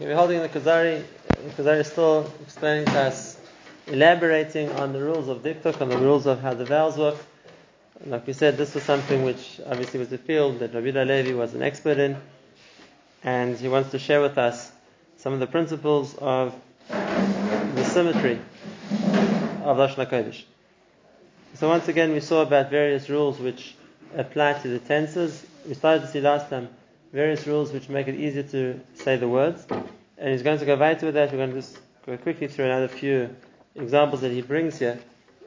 We're holding the Kuzari. The Kuzari is still explaining to us, elaborating on the rules of dikduk, on the rules of how the vowels work. Like we said, this was something which obviously was a field that Rabbi Levi was an expert in, and he wants to share with us some of the principles of the symmetry of Lashon HaKodesh. So once again, we saw about various rules which apply to the tenses. We started to see last time various rules which make it easier to say the words, and he's going to go right with that. We're going to just go quickly through another few examples that he brings here,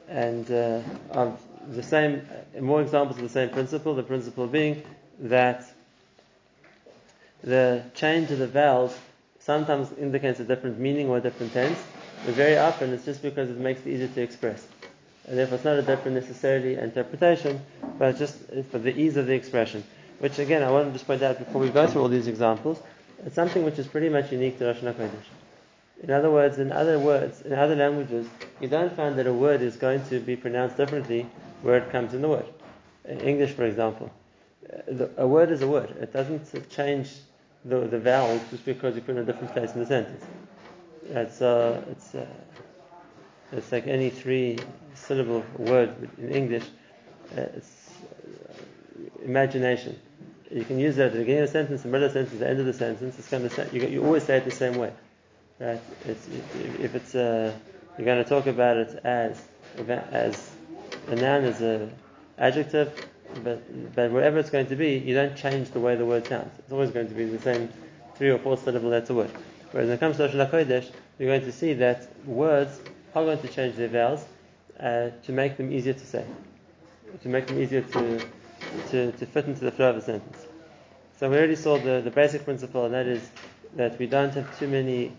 and uh, of the same, more examples of the same principle. The principle being that the change of the vowels sometimes indicates a different meaning or a different tense, but very often it's just because it makes it easier to express. And therefore, it's not a different necessarily interpretation, but just for the ease of the expression. Which again, I want to just point out before we go through all these examples, it's something which is pretty much unique to Lashon HaKodesh. In other words, in other words, in other languages, you don't find that a word is going to be pronounced differently where it comes in the word. In English, for example, a word is a word. It doesn't change the, the vowels just because you put it in a different place in the sentence. It's, uh, it's, uh, it's like any three syllable word in English. Uh, it's uh, imagination. You can use that at the beginning of sentence, the middle of the sentence, the end of the sentence. It's kind of you, you always say it the same way, right? It's, if it's uh, you're going to talk about it as as a noun as a adjective, but but wherever it's going to be, you don't change the way the word sounds. It's always going to be the same three or four syllable letter word. Whereas when it comes to Lashon HaKodesh, you're going to see that words are going to change their vowels uh, to make them easier to say, to make them easier to, to, to fit into the flow of a sentence. So we already saw the, the basic principle, and that is that we don't have too many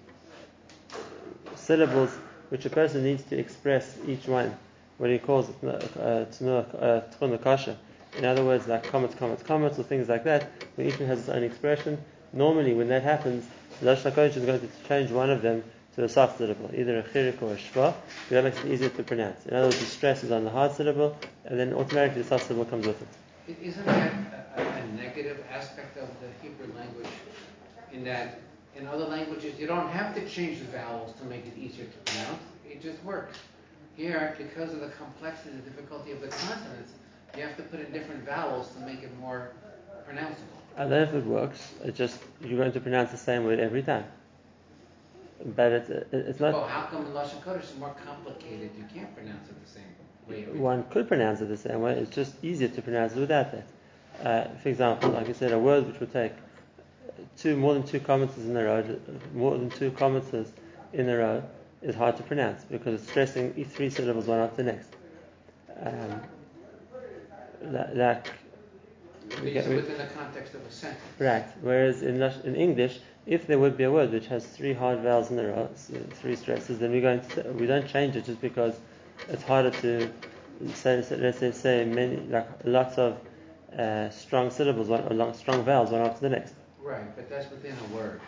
syllables which a person needs to express each one what he calls it uh, tchuna uh, kasha. In other words, like comments, comments, comments, or things like that, when each one has its own expression. Normally, when that happens, the Lashon is going to change one of them to a soft syllable, either a chirik or a shva, because that makes it easier to pronounce. In other words, the stress is on the hard syllable, and then automatically the soft syllable comes with it. Isn't that negative aspect of the Hebrew language? In that, in other languages, you don't have to change the vowels to make it easier to pronounce. It just works. Here, because of the complexity and the difficulty of the consonants, you have to put in different vowels to make it more pronounceable. I don't know if it works. It's just you're going to pronounce the same word every time. But it's it's not. Well, how come in Lashon Kodesh is more complicated? You can't pronounce it the same way. One could pronounce it the same way. It's just easier to pronounce it without that. Uh, for example, like I said, a word which would take two more than two commas in a row, more than two commas in a row, is hard to pronounce because it's stressing each three syllables one after the next. Um, like within the context of a sentence. Right. Whereas in, in English, if there would be a word which has three hard vowels in a row, three stresses, then we're going to, we don't change it just because it's harder to say, let's say, say many, like lots of uh, strong syllables, one, or long, strong vowels, one after the next. Right, but that's within a word.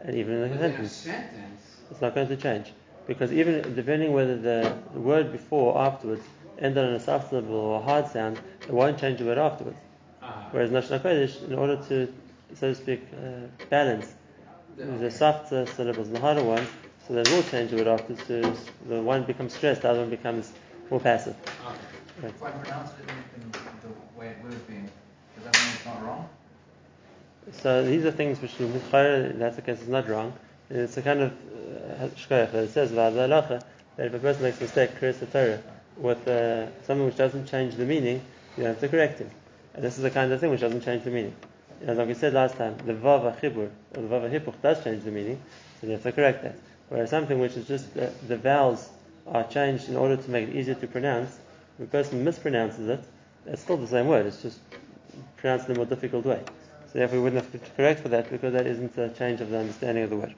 And even in a sentence. sentence, it's not going to change because even depending whether the, the word before or afterwards ended on a soft syllable or a hard sound, it won't change the word afterwards. uh-huh. Whereas Lashon HaKodesh, in order to, so to speak, uh, balance the softer syllables and the harder ones, so it will change the word afterwards. So the one becomes stressed, the other one becomes more passive. Okay. If I pronounce it in, the way it would have been, does that mean it's not wrong? So these are things which, in the case, is not wrong. It's a kind of uh, it says that if a person makes a mistake, creates the Torah with uh, something which doesn't change the meaning, you have to correct him. And this is the kind of thing which doesn't change the meaning. As like we said last time, the vav chibur or the vav hipuch does change the meaning, so you have to correct that. Whereas something which is just uh, the vowels are changed in order to make it easier to pronounce, a person mispronounces it, it's still the same word. It's just pronounced in a more difficult way. So therefore, we wouldn't have to correct for that because that isn't a change of the understanding of the word.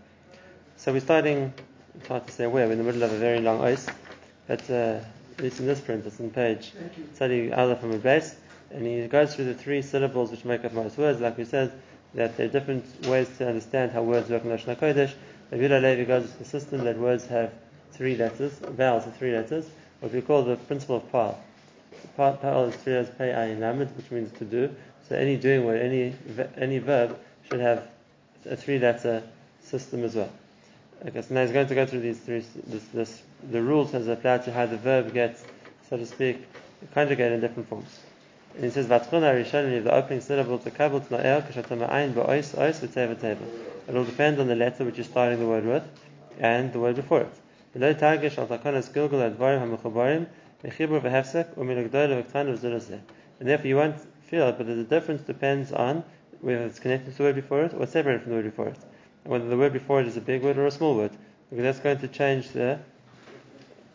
So we're starting. It's hard to say where. We're in the middle of a very long ice, but uh, least in this print, it's on page study Aleph from a base and he goes through the three syllables which make up most words, like we said, that there are different ways to understand how words work in Lashon HaKodesh. Rabbi Levi goes with the system that words have three letters, vowels of three letters, what we call the principle of Pa'al. Pa'al is three letters, Pei Ayin Lamed, which means to do. So any doing word, any any verb should have a three-letter system as well. Okay, so now he's going to go through these three, this, this, the rules as applied to how the verb gets, so to speak, conjugated in different forms. And he says, "Vatchuna rishonli, the opening syllable to kabel to na'el kashatama ayin ba'ois ois v'teva teva." It will depend on the letter which you're starting the word with, and the word before it. ולא תרגיש על תקנס גלגל הדברים המחוברים מחיבור והפסק ומלגדול וקטן וזרז And therefore you won't feel it, but the difference depends on whether it's connected to the word before it or separated from the word before it. And whether the word before it is a big word or a small word. Because that's going to change the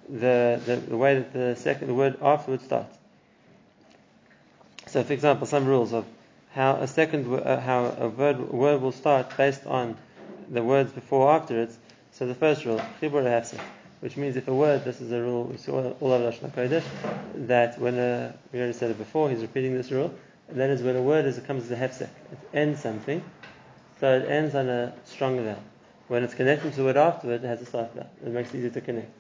the, the, the way that the second the word afterwards starts. So, for example, some rules of how a second wo- uh, how a word, a word will start based on the words before or after it. so, the first rule, chibur hafsek, which means if a word, this is a rule we saw all over Lashon Kodesh, that when a, we already said it before, he's repeating this rule. And that is when a word is it comes as a hefsek, it ends something, so it ends on a strong vowel. When it's connected to the word afterward, it has a soft vowel. It makes it easier to connect.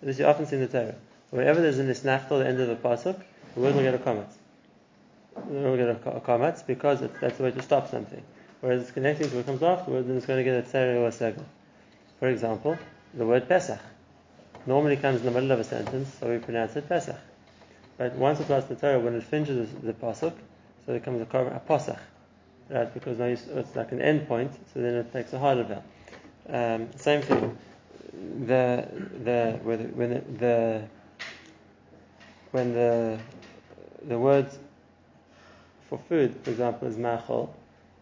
This you often see in the Torah. Wherever there's an isnaftal the end of the pasuk, the word will get a comment. It will get a, a comment because that's the way to stop something. Whereas it's connecting to what comes afterward, then it's going to get a tzeri or a segel. For example, the word Pesach normally comes in the middle of a sentence, so we pronounce it Pesach. But once or twice the Torah, when it finishes the pasuk, so it becomes a, kor- a posach, right? Because now it's like an end point, so then it takes a harder vowel. Um, same thing. The the when the, when the, when the the word for food, for example, is ma'achol,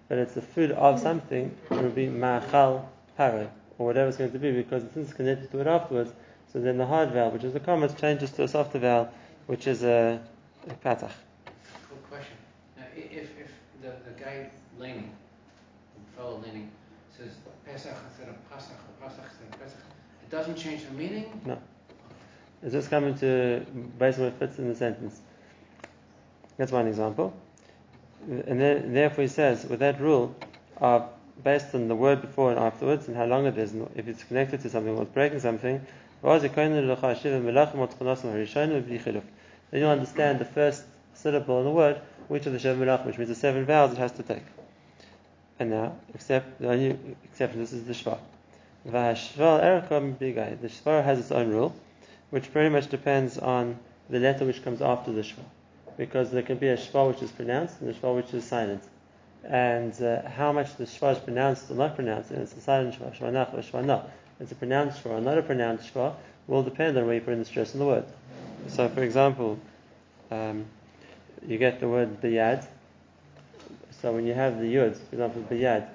but it's the food of something, it would be ma'achal paro, or whatever it's going to be, because since it's connected to it afterwards, so then the hard vowel, which is the commas, changes to a softer vowel, which is a, a patach. Good question. Now, if, if the, the guy leaning, the fellow leaning, says Pesach instead of Pasach, or Pasach instead of Pesach, it doesn't change the meaning? No. It's just coming to based on what fits in the sentence. That's one example. And then, therefore, he says, with that rule of based on the word before and afterwards and how long it is, and if it's connected to something or breaking something, then you'll understand the first syllable in the word, which of the Shem Melach, which means the seven vowels it has to take. And now, except the only exception, this is the Shva. V'hashval erkom bigai. The Shva has its own rule, which pretty much depends on the letter which comes after the Shva. Because there can be a Shva which is pronounced and a Shva which is silent. And uh, how much the Shva is pronounced or not pronounced, and it's a silent Shva, Shva nach or na. It's a pronounced Shva or not a pronounced Shva, will depend on where you put in the stress in the word. So, for example, um, you get the word biyad. So when you have the yud, for example, biyad,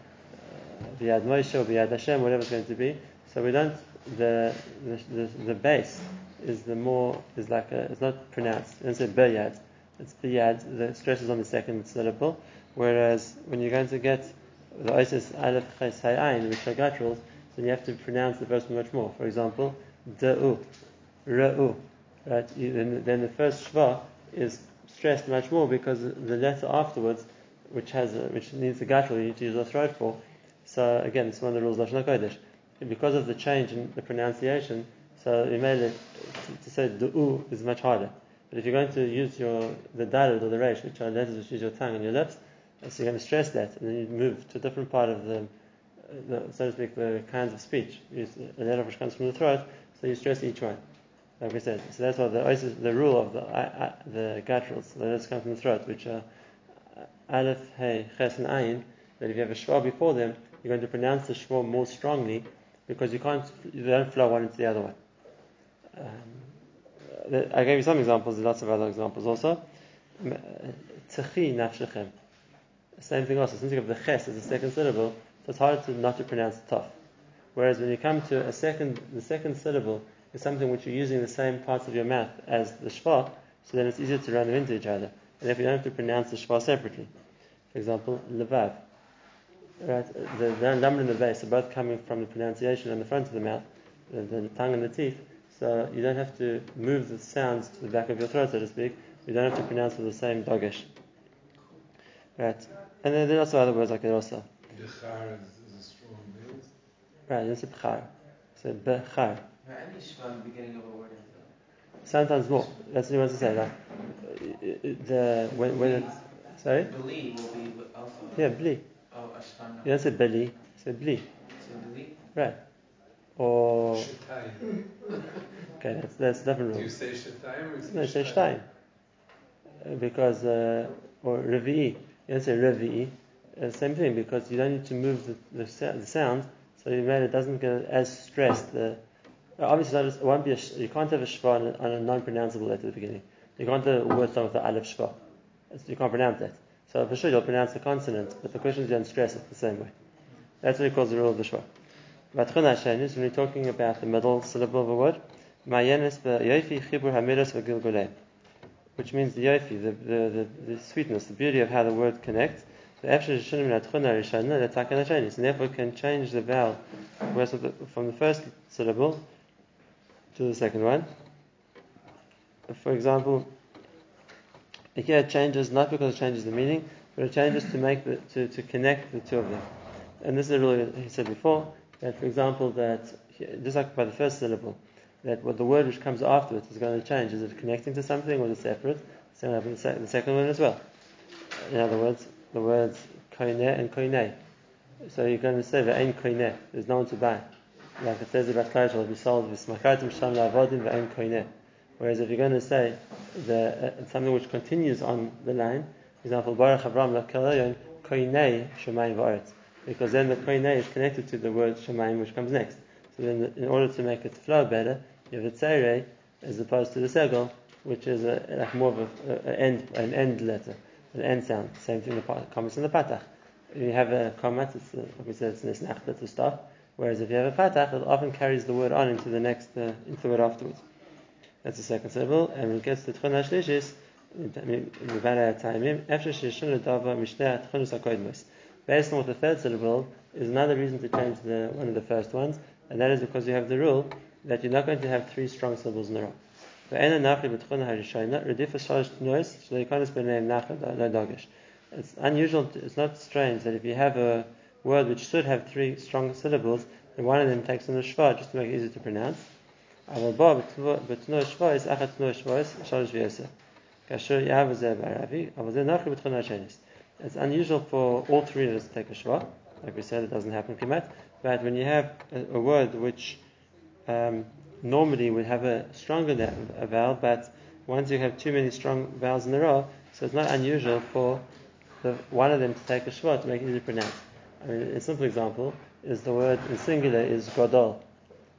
biyad Moshe or biyad Hashem, whatever it's going to be. So we don't the the, the, the base is the more is like a, it's not pronounced. Don't say biyad. It's biyad. The stress is on the second syllable. Whereas when you're going to get the osis aleph ches hay ayin, which are gutturals, then you have to pronounce the first one much more. For example, da'u, ra'u. Right? Then, then the first shva is stressed much more because the letter afterwards, which has a, which needs a guttural, you need to use a throat for. So again, it's one of the rules of Lashon Kodesh. Because of the change in the pronunciation, so it to, say du'u is much harder. But if you're going to use your the dalid or the resh, which are letters which use your tongue and your lips, so you're going to stress that, and then you move to a different part of the, the so to speak, the kinds of speech. A letter which comes from the throat, so you stress each one. Like we said, so that's why the the rule of the I, the gutturals, the letters come from the throat, which are aleph, hey, ches, and ayin. That if you have a shva before them, you're going to pronounce the shva more strongly because you can't, you don't flow one into the other one. Um, I gave you some examples, there's lots of other examples also. Tzechi nafshechem. Same thing also. Since you have the ches as a second syllable, so it's harder to not to pronounce tough. Whereas when you come to a second, the second syllable is something which you're using the same parts of your mouth as the shva, so then it's easier to run them into each other. And if you don't have to pronounce the shva separately. For example, levav. Right, the, the and the base are both coming from the pronunciation on the front of the mouth, the, the tongue and the teeth. So you don't have to move the sounds to the back of your throat, so to speak. You don't have to pronounce with the same dogish. Right, and then there are also other words like it also. The char is, is a strong build. Right, it's a bchar. So bchar. Any shva beginning of a word. Sometimes more. That's what he wants to say. Like uh, the when when it's sorry. Beli will be also. Yeah, bli. Oh, ashkan. You don't say beli. Say bli. So delete. Right. Or Shetayim. okay, that's that's a different Do you say Shetayim or you say No, say Shtayim? shtayim. Uh, Because uh, or revi'i. You don't say revi'i. Uh, same thing because you don't need to move the, the, the sound, so you made it doesn't get as stressed. The obviously it won't be a, you can't have a shva on a, non-pronounceable letter at the beginning. You can't have a word start with the aleph shva. You can't pronounce that. So for sure you'll pronounce the consonant, but the question is you don't stress it the same way. That's what he calls the rule of the shva. Is when we're talking about the middle syllable of a word. Mayenes yofi chibur hamiros v'gilgulei which means the yofi, the, the, the, the sweetness, the beauty of how the word connects. And therefore can change the vowel from the first syllable to the second one. For example, here it changes not because it changes the meaning, but it changes to make the, to, to connect the two of them. And this is a rule he said before that, for example, that just like by the first syllable, that what the word which comes afterwards is going to change. Is it connecting to something or is it separate? Same happens with the, sec- the second one as well. In other words, the words koine and koine. So you're going to say ve'en koine. There's no one to buy. Like it says about Klai will be sold with smakatim sham la'avodim ve'en koine. Whereas if you're going to say the, uh, something which continues on the line, for example, Baruch Avram la'kalayon koine shemayim va'aretz. Because then the koine is connected to the word shemayim which comes next. So then, the, in order to make it flow better, you have the tzere as opposed to the segel, which is a, like more of a, a, a end, an end letter, an end sound. Same thing, the comments in the patach. If you have a comment, it's uh, like we said, it's an nesnachta to stop. Whereas if you have a patach, it often carries the word on into the next, uh, into the word afterwards. That's the second syllable. And when it gets to tchon hashlishis, Based on what the third syllable is another reason to change the one of the first ones, and that is because you have the rule that you're not going to have three strong syllables in a row. It's unusual, it's not strange that if you have a word which should have three strong syllables, then one of them takes on a shva just to make it easy to pronounce. אבל בו, בתנוע שבויס, אחת תנוע שבויס, שלוש ועשר. כאשר יהב זה בערבי, אבל זה נוחי בתכון השניס. It's unusual for all three of us to take a shva. Like we said, it doesn't happen kimat. But when you have a, a word which um, normally would have a stronger a vowel, but once you have too many strong vowels in a row, so it's not unusual for the, one of them to take a shva to make it easy to pronounce. I mean, a simple example is the word in singular is godol.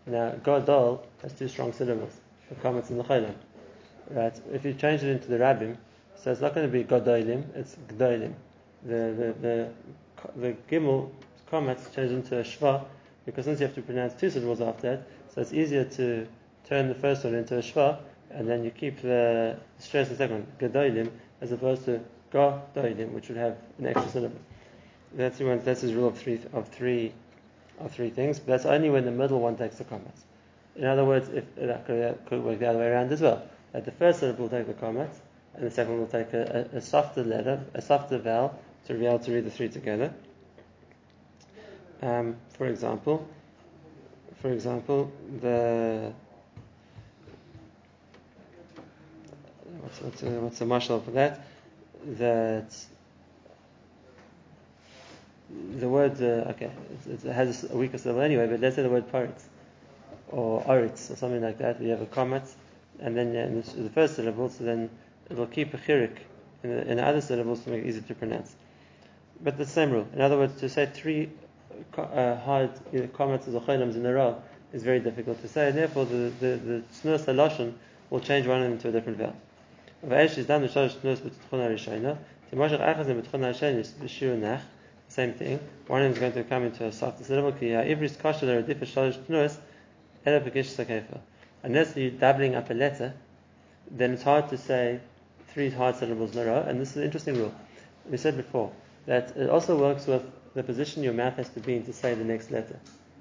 Now, godol has two strong syllables. The comments in the cholim. Right? If you change it into the rabbim, so it's not going to be godolim, it's gdolim. The the the, the gimel comments change into a shva because since you have to pronounce two syllables after that, so it's easier to turn the first one into a shva and then you keep the stress in the second one, gedolim, as opposed to godolim, which would have an extra syllable. That's the one, that's his rule of three of three of three things, but that's only when the middle one takes the comments. In other words, if that could, work the other way around as well. That the first syllable will take the comments, and the second one will take a, a, a softer letter, a softer vowel, to be able to read the three together. Um, for example, for example, the what's what's a, what's a mashal for that? That the word uh, okay, it, it has a weaker syllable anyway, but let's say the word paritz or oritz or something like that. We have a comet, and then uh, in the, the first syllable, so then it'll keep a chirik in the, in the other syllables to make it easy to pronounce. But the same rule. In other words, to say three uh, comments as acholims in a row is very difficult to say, and therefore the the, the tznus will change one into a different vow. The same thing. One of them is going to come into a soft syllable. Unless you're doubling up a letter, then it's hard to say three hard syllables in a row. And this is an interesting rule. We said before that it also works with the position your mouth has to be in to say the next letter.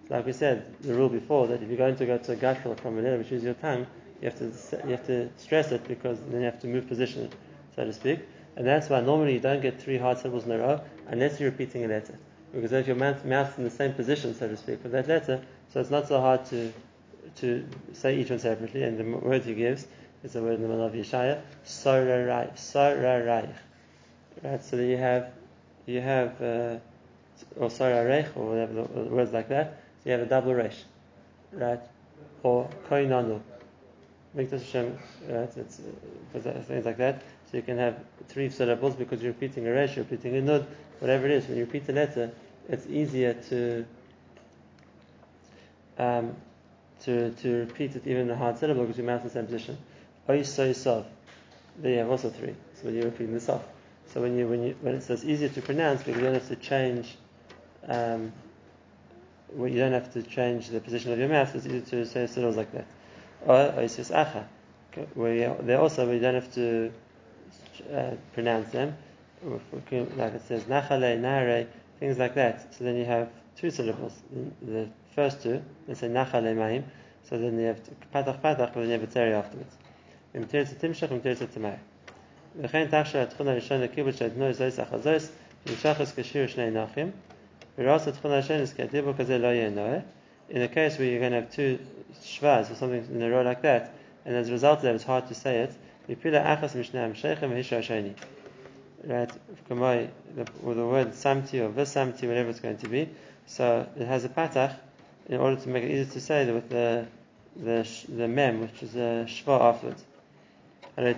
Like we said, the rule before that if you're going to go to a guttural from a letter which is your tongue, you have to you have to stress it because then you have to move position, so to speak. And that's why normally you don't get three hard syllables in a row unless you're repeating a letter. Because if your mouth mouth's in the same position, so to speak, for that letter, so it's not so hard to to say each one separately. And the word he gives is the word in the middle of Yeshaya, sorarai, sorarai. Right. So you have you have uh, or sorarech or whatever words like that. So you have a double resh, right? Or koinanu. Mikdash Hashem, right? It's uh, things like that. So you can have three syllables because you're repeating a resh, you're repeating a nud, whatever it is. When you repeat the letter, it's easier to um, to to repeat it even in a hard syllable because your mouth is in the same position. Oy soy sov. There you have also three. So you're repeating the sof. So when you when you when it says easier to pronounce because you don't have to change um, well, you don't have to change the position of your mouth, it's easier to say syllables like that. Or oisis acha. Where there also we don't have to uh, pronounce them. Like it says nachale, nare, things like that. So then you have two syllables. The, the first two, let's say nachale maim. So then you have patach patach, but then you have a teri afterwards. Imtir timshach, imtir tamar. וכן תחשב התכונה הראשונה לקיבוץ שהתנו זויס אחזויס, נמשכס כשיר שני נוחים, Eh? In a case where you're going to have two shvas or something in a row like that, and as a result of that it's hard to say it. Right, with the word samti or visamti, whatever it's going to be. So it has a patach in order to make it easier to say with the the the mem, which is a shva afterwards. The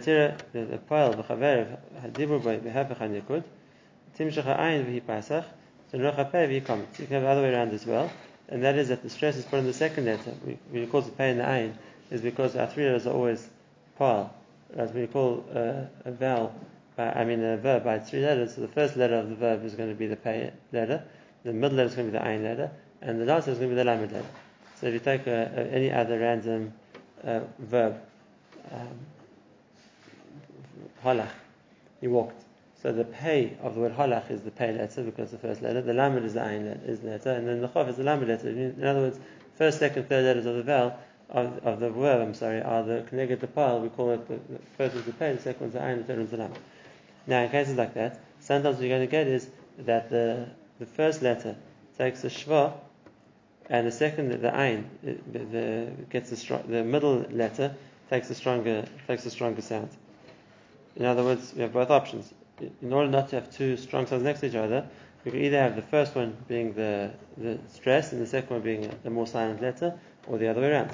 hadibur. Tenrocha pei v'hi comment. You can have the other way around as well, and that is that the stress is put on the second letter. We, we call the pei in the ayin is because our three letters are always Pa'al. As we call uh, a vowel, by, I mean a verb by three letters. So the first letter of the verb is going to be the pei letter, the middle letter is going to be the ayin letter, and the last letter is going to be the lamed letter. So if you take any other random uh, verb, um, halach, he walked. So the pei of the word halach is the pei letter because the first letter. The lamed is the ayin letter, is the letter, and then the chof is the lamed letter. In other words, first, second, third letters of the vowel of, of the verb, I'm sorry, are the connected to Pa'al. We call it the, the first one's the pei, the second one's the ayin, the third one's the lamed. Now, in cases like that, sometimes what you're going to get is that the the first letter takes a shva, and the second, the ayin, the, the, gets the the middle letter takes a stronger takes a stronger sound. In other words, we have both options. In order not to have two strong sounds next to each other, we can either have the first one being the, the stress and the second one being the more silent letter, or the other way around.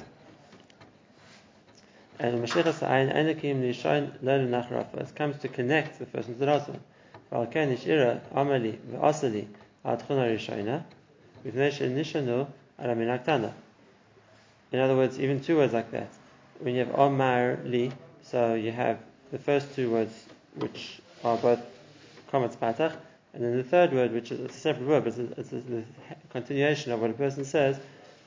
And Mashiachas Ayin Enekim Nishain Learn Nachrafa. It comes to connect the first one to the last one. Valken Nishira Amali V'Asali Adchuna Rishayna V'Vnei Nishanu Ala Minaktana. In other words, even two words like that. When you have Omar Li, so you have the first two words which are both comments patach, and then the third word, which is a separate word, but it's, the continuation of what a person says.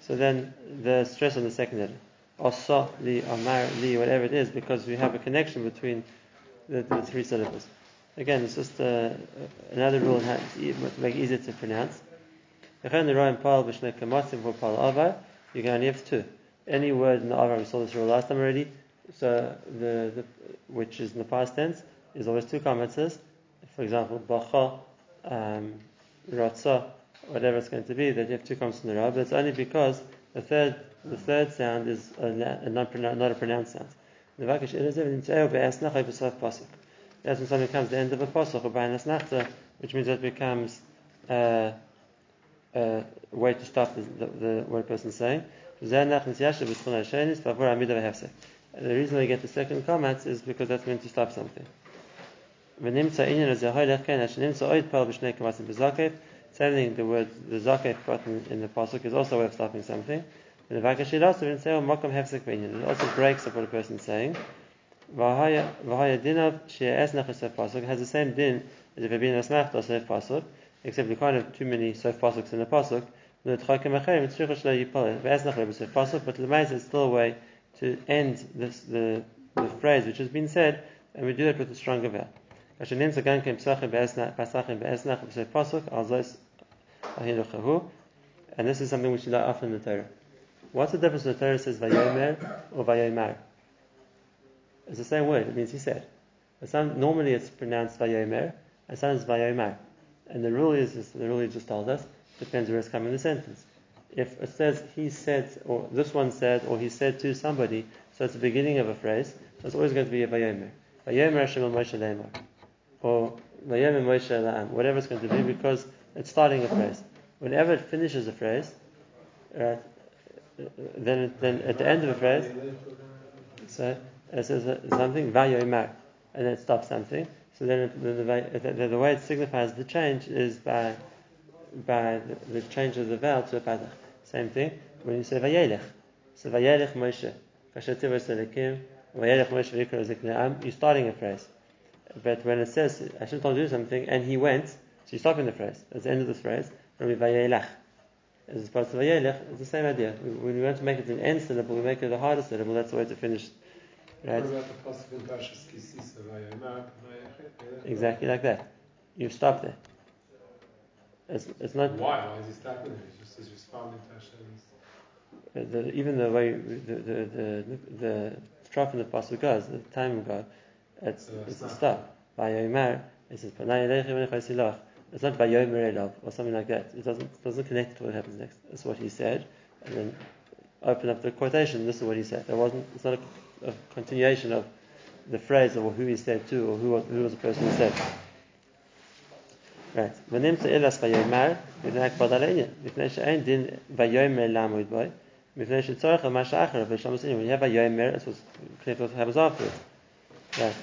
So then the stress on the second letter, osa li, amar li, whatever it is, because we have a connection between the, the three syllables. Again, it's just uh, another rule to make it easier to pronounce. You can only have two. Any word in the Avar, we saw this rule last time already. So the, the which is in the past tense is always two commentators. For example, bacha, um, whatever it's going to be, that you have two comments in the row. But it's only because the third the third sound is a, a not, not a pronounced sound. That's when something comes to the end of a pasuk or by which means that it becomes uh, a way to stop the, the, the a saying. The reason we get the second comment is because that's meant to stop something. Same thing, the word the zakef button in the pasuk is also a way of stopping something. And the vakashir also say makam hefsek It also breaks up what a person is saying. V'haya dinav she'es nachasef pasuk has the same din as if it had been asmach tosef pasuk, except we can't have too many sof pasuks in the pasuk. But the Lemais is still a way to end this, the, the phrase which has been said, and we do that with a stronger vowel. And this is something which is not often in the Torah. What's the difference when the Torah says vayomer or vayomer? It's the same word, it means he said. Some, normally it's pronounced vayomer, and sometimes vayomer. And the rule is, the rule just told us, depends where it's coming in the sentence if it says he said, or this one said, or he said to somebody, so it's the beginning of a phrase, so it's always going to be a vayomer. Vayomer Hashem Moshe Leimar. Or Moshe whatever it's going to be, because it's starting a phrase. Whenever it finishes a phrase, right? Then, then at the end of a phrase, so it says uh, something vayomer, and then it stops something. So then it, the, the, the, way it signifies the change is by by the, the change of the vowel to a patach. Same thing when you say vayelech. So vayelech Moshe, you're starting a phrase. But when it says Hashem told you to do something and he went, so you stop in the phrase. At the end of the phrase, it'll be vayelech. As opposed to vayelech, it's the same idea. When we want to make it an end syllable, we make it a harder syllable. That's the way to finish. Right? What about the pasuk in Parshas Kisisa, Vayomer, Vayelech? Exactly like that. You stop there. It's, it's not Why? Why is he stopping there? He just responding to Hashem's. the, even the way the the the, the stroke in the pasuk goes, the time goes, it's Uh, it's a stop. stop. Vayomer, it says "Panay eleichem v'nechaisilach." It's not vayomer elav or something like that. It doesn't doesn't connect to what happens next. It's what he said, and then open up the quotation. This is what he said. There wasn't. It's not a, a continuation of the phrase of who he said to or who who was the person who said. Right. ונמצא אלס ויאמר, מפני הקפד על העניין. מפני שאין דין ויאמר לעמוד בו, מפני שצורך על מה שאחר, ושלום עשינו. When you have ויאמר, it's what's connected what happens afterwards. Right.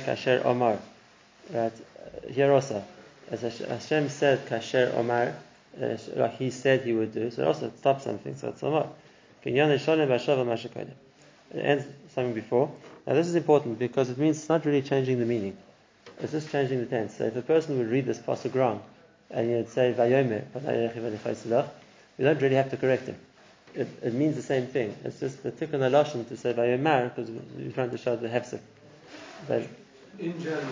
Kasher Omar. Right eh, here also, as Hashem said, Kasher Omar, eh, like He said He would do. So it also stops something. So it's Omar. It ends something before. Now this is important because it means it's not really changing the meaning. It's just changing the tense. So if a person would read this pasuk wrong, and he'd say Vayomer, we don't really have to correct him. It, it means the same thing. It's just the tikkun halashon to say vayomer because we're trying to show the hefsek. But In general,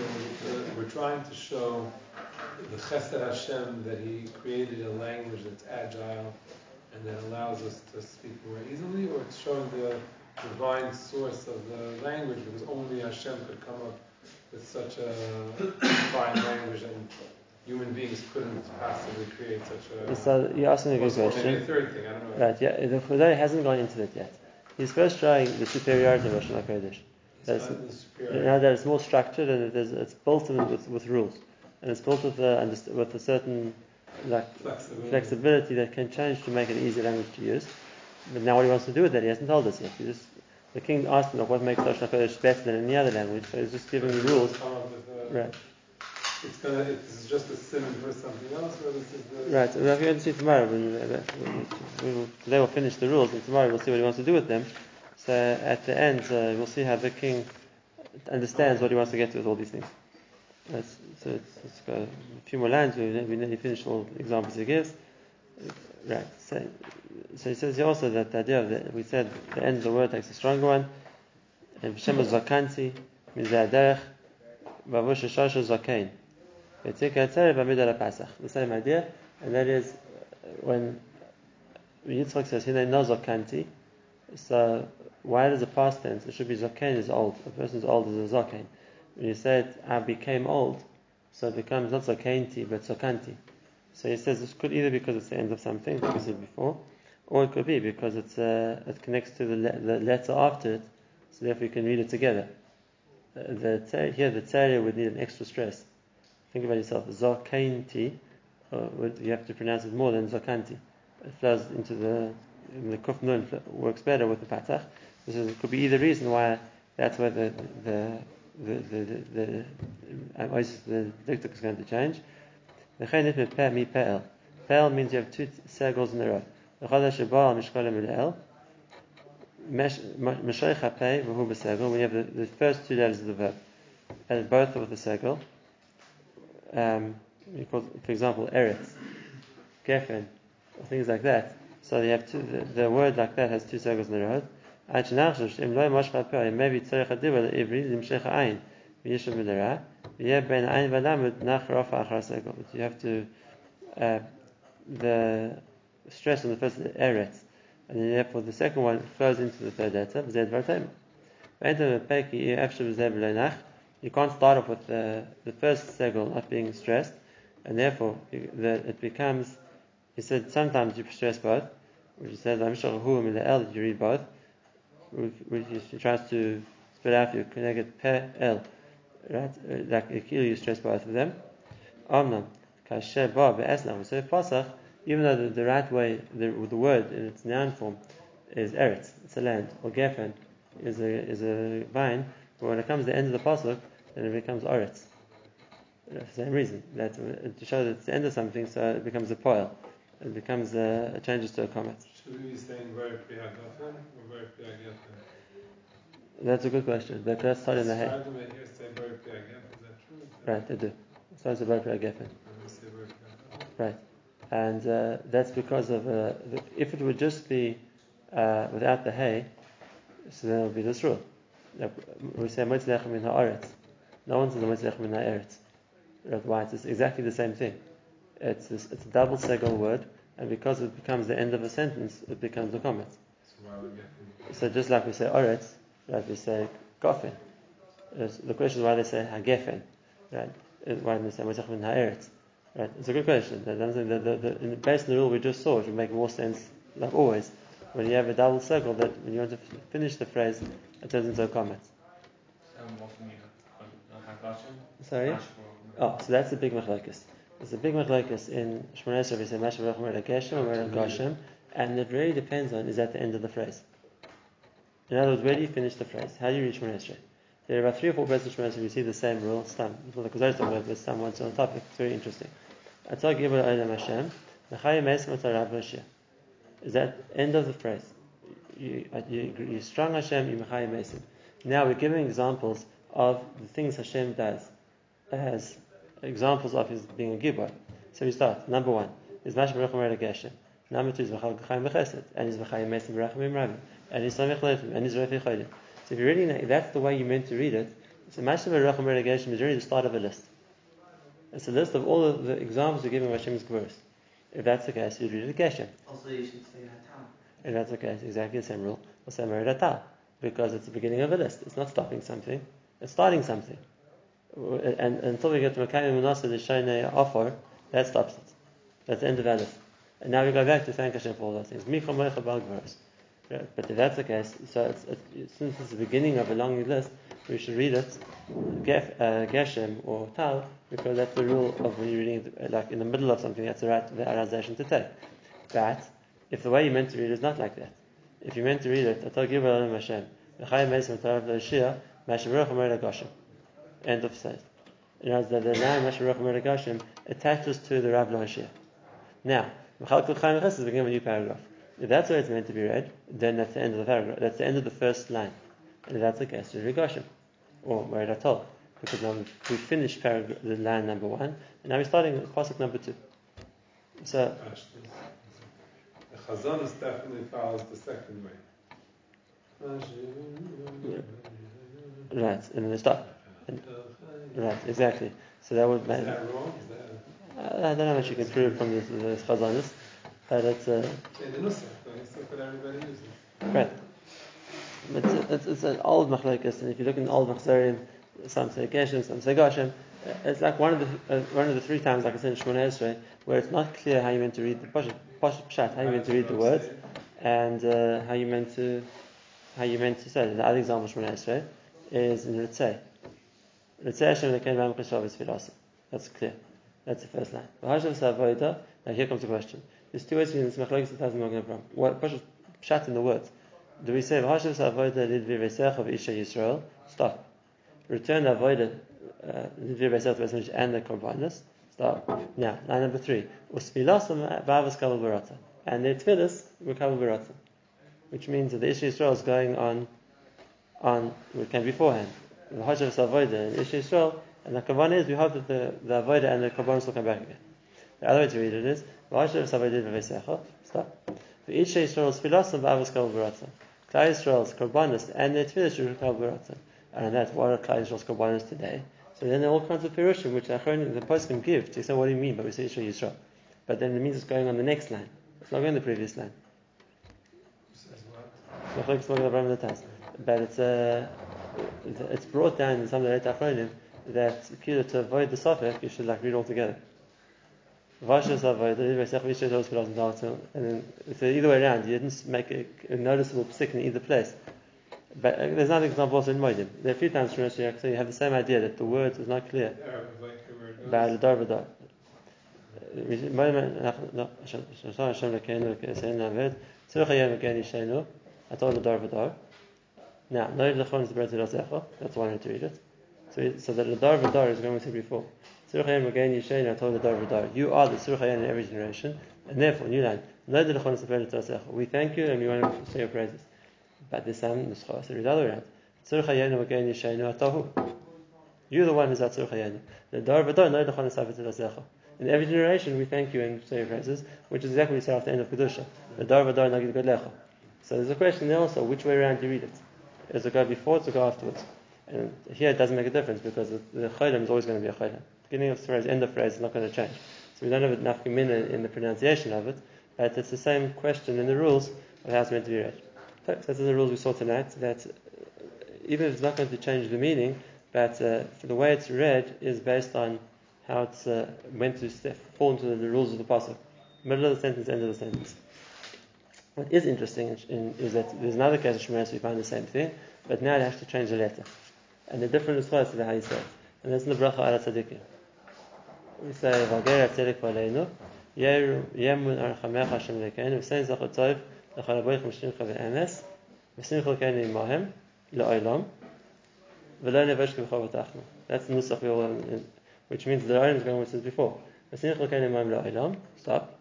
we're trying to show the Chesed Hashem that He created a language that's agile and that allows us to speak more easily, or it's showing the divine source of the language because only Hashem could come up with such a fine language and human beings couldn't possibly create such a. so you're asking a good or maybe a question. third thing, I don't know. Right? Yeah. The Chudai hasn't gone into that yet. He's first showing the superiority of Rosh Hashanah It's That's- not the You superior. know that it's more structured and it is, it's built in with, with rules, and it's built with a, with a certain like Flexibility. flexibility that can change to make it an easy language to use. But now what he wants to do with that, he hasn't told us yet. He just, the king asked him, what makes Lashon HaKodesh better than any other language? So he's just giving the rules. Come up with a- Right, It's gonna. Is just a simon for something else, or this is the. right. We're going to see tomorrow. When, uh, today we'll finish the rules, and tomorrow we'll see what he wants to do with them. So at the end, uh, we'll see how the king understands what he wants to get to with all these things. That's, so it's, it's got a few more lines. We, we nearly finished all the examples he gives. Right. So, so he says here also that the idea of the, we said the end of the word takes a stronger one. And V'shem zakanti mizeh derech v'avush shosha The same idea, and that is uh, when Yitzchak says hinei no zakanti. So why does the past tense? It should be zakain is old. A person's old is a zakain. When you say it, I became old, so it becomes not zakainti but zokanti. So he says this could either because it's the end of something, like we said before, or it could be because it's uh, it connects to the, le- the letter after it, so therefore you can read it together. Uh, the ter- here the tzara would need an extra stress. Think about yourself. Zakainti, uh, you have to pronounce it more than Zakanti. It flows into the in the Kuf Nun works better with the Patach. This is, could be either reason why that's where the the the the the, the, uh, the, the is going to change. The me Peh Mi Peel. Peel means you have two circles in a row. The Shabal Mishkolim El. Meshaych Peh Vahu We have the, the first two letters of the verb, and both with the circle um, for example, Eretz, Geffen, things like that. So you have two, the, the, word like that has two circles in the road. But you have to uh, the stress on the first eretz, and then therefore the second one flows into the third letter you can't start off with the, the first segel not being stressed, and therefore the, it becomes. He said sometimes you stress both, which he says who in the L that you read both, which he tries to spell out your connected per L, right? Uh, like Akil, you stress both of them. Omnam kasher ba be'esnam. So pasach, even though the, the right way, the, the word in its noun form is eretz, it's a land, or gefen is a is a vine. But when it comes to the end of the pasuk, then it becomes oretz. For the same reason that to show that it's the end of something, so it becomes a poil. It becomes a, it changes to a comment. Should we be saying very or very? That's a good question. But let's start in the hay. Sfardim here say very priyagefen. Is that true? Is that- Right, they do. Starts with gefen. And very priyagefen. Right. And uh, that's because of, uh, the, if it would just be uh, without the hay, so then it would be this rule. We say Motzlechem in ha'aretz. No one says Motzlechem in ha'eretz. Right, why? It's exactly the same thing. It's, it's a double segel word, and because it becomes the end of a sentence, it becomes a comment. So just like we say oretz, right, we say gofen. The question is why they say hagefen, right? Why they say motzach min ha'eretz? Right? It's a good question. The, the, in, based on the rule we just saw, it would make more sense, like always, when you have a double circle, that when you want to finish the phrase, it turns into a comment. Sorry? Oh, so that's the big machlokes. There's a big machlokes in Shmoneh Esrei. We say Mashav Rachum Red Geshem or Red Gashem, and it really depends on is at the end of the phrase. In other words, where do you finish the phrase? How do you reach Shmoneh Esrei? There are about three or four verses of Shmoneh Esrei. We see the same rule. Stam. The Kuzari talking about this. Stam once on the topic. It's very interesting. Atzah Gibel Olam Hashem. Mechayim Esem Atzah Rab Moshe. Is that end of the phrase? You, you, you strong Hashem. You Mechayim Esem. Now we're giving examples of the things Hashem does as examples of his being a gibor. So we start. Number one is Mash Baruch Geshem. Number two is Mechal Gechayim Bechesed, and he's Mechayim Mesim Berachim Rabbi, and he's Samech Letim, and he's Refi Chodim. So if you really know, if that's the way you meant to read it, so Mash Baruch Geshem is really the start of a list. It's a list of all of the examples we're giving of Hashem's Geburos. If that's the case, you'd read it Geshem. Also, you should say Hatam. If that's the case, exactly the same rule. Say Meridatal, because it's the beginning of a list. It's not stopping something, it's starting something. And, until we get to Makayim Manasa, the Shainei Offer, that stops it. That's the end of list. And now we go back to thank Hashem for all those things. But if that's the case, so it's, since it's the beginning of a long list, we should read it uh, Geshem or Tal, because that's the rule of when you're reading it, like in the middle of something, that's the right realization to take. But if the way you meant to read it is not like that, if you meant to read it, Hashem, V'chayim Meis Matav L'Shia, Mashav Baruch Hu Gashem. End of sentence. In other words, the line Hu Gashem attaches to the Rav Lahashia. Now, Mechal Kol Chaim is beginning a new paragraph. If that's where it's meant to be read, then that's the end of the paragraph. That's the end of the first line. And if that's the case, it's Gashem. Or Atol. Because now we've finished paragraph, the line number one, and now we're starting with pasuk number two. So. The Chazonus definitely follows the second way. Right, and then they start. Right, exactly. So that would Is that wrong? Is that I don't know how much you can prove from the, the Chazanis, but it's uh, in the Nusach? The everybody uses. right. It's, it's, it's an old machlekes, and if you look in the old machzorim, some say Geshem, some say Gashem. It's like one of the uh, one of the three times, like I said in Shmoneh Esrei, where it's not clear how you meant to read the Pashat, Pashat Pshat, how you meant to read the words, and uh, how you meant to how you meant to say it. The other example Shmoneh Esrei is in Ritzei. Ritzei Hashem Lekein Ram Cheshav Esfirasa. That's clear. That's the first line. V'hashav Savoida. Now here comes the question. There's two ways in this machlokes that hasn't broken from. What Pashat Pshat in the words? Do we say V'hashav Savoida Lidvi Vesecha V'isha Yisrael? Stop. Return the avoided uh, Lidvi Vesecha and the Korbanos. Stop. Now, line number three. Usmilasam Bavas Kabul Barata. And their tefillas were Barata. Which means that the Isha Yisrael is going on, on what came beforehand. The Hashav Savoida and Isha Yisrael. And the Kavan is, we hope that the, the Avoida and the Korbanos will come back again. The other way to read it is, V'hashav Savoida Vesecha. Stop. The Isha Yisrael's Filasam Bavas Kabul Barata. Klal Yisrael's Korbanos and their tefillas should Kabul Barata. And that's what are Klal Yisrael's Korbanos today. So then there are all kinds of pirushim which the post can give to say, what do you mean? But we say Isha Yisrael. But then it means it's going on the next line. It's not going on the previous line. Says what? Machlokes Magen Avraham and the Taz. But it's uh, it's brought down in some of the Reit Achronim that Pila to avoid the Safek, you should like read all together. Vashas avoid the Vesech Vishay Tos Pilas and then so either way around, you didn't make a, a noticeable psik in either place. But uh, there's another example also in Moedim. There are a few times from so you have the same idea that the words is not clear. Arab, like the word goes. By the Dar V'Dar. I told the. Now, no lechon is the bread that's why I need to read it. So, so that the dar v'dar is going we said before. Tzurich hayim again yishainu, I told the dar v'dar. You are the tzurich in every generation, and therefore, new line. No lechon is the bread that's We thank you and we want to say your praises. But this time, the schos is the other way around. Tzurich hayim again yishainu atahu. You're the one who's at tzurich hayim. The dar v'dar no lechon is the In every generation, we thank you and say your praises, which is exactly what we said after the end of kedusha. The dar v'dar nagid godlecha. So there's a question there also, which way around do you read it? Is it go before or go afterwards? And here it doesn't make a difference because the, the cholim is always going to be a cholim. Beginning of the phrase, end of the phrase is not going to change. So we don't have enough gemina in the pronunciation of it, but it's the same question in the rules of how it's meant to be read. So those are the rules we saw tonight, that even if it's not going to change the meaning, but uh, the way it's read is based on how it's uh, meant to fall into the rules of the pasuk. Middle of the sentence, end of the sentence. What is interesting in, is that there's another case of Shemaris we find the same thing, but now it has to change the letter. And the different response to how you say it. And that's in the bracha ala tzadikim. We say, Vagera v'aleinu, yemun Hashem v'sein v'emes, v'simcha imahem, v'lo. That's the nusach we all, which means the Olam is going says before. V'simcha imahem stop,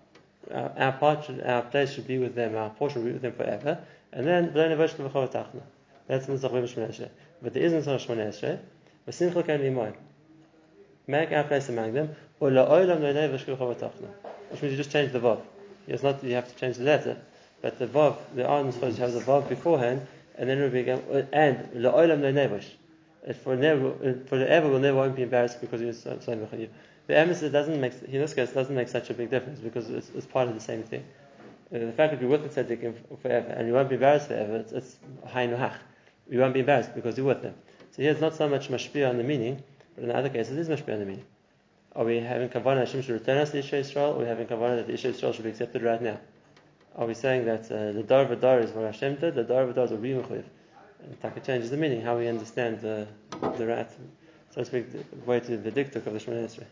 our, our part, should, our place should be with them, our portion will be with them forever. And then. That's Nusach Bim Shemona Esrei. But there is Nusach Shemona Esrei. V'simcha kan imoy. Make our place among them. Or la'olam lo'nei v'shkil chavotachna. Which means you just change the vav. It's not you have to change the letter, but the vav, the are supposed to have the vav beforehand, and then it will be again, and la'olam lo'nei v'sh. For never, for ever will never won't be embarrassed because saying so, The emes doesn't make case doesn't make such a big difference because it's, it's part of the same thing. Uh, the fact that you're with the tzaddikim forever and you won't be embarrassed forever, it's, it's hach. You won't be embarrassed because you're with them. So here it's not so much mashpia on the meaning, but in other cases it is mashpia on the meaning. Are we having kavanah Hashem should return us to Isha Yisrael, or are we having kavanah that the Isha Yisrael should be accepted right now? Are we saying that uh, the dar v'dar is what Hashem did, the dar v'dar is what we mechuyev? Taka changes the meaning, how we understand the, the right, so to speak, the way to the dikduk of the Shemona Esrei.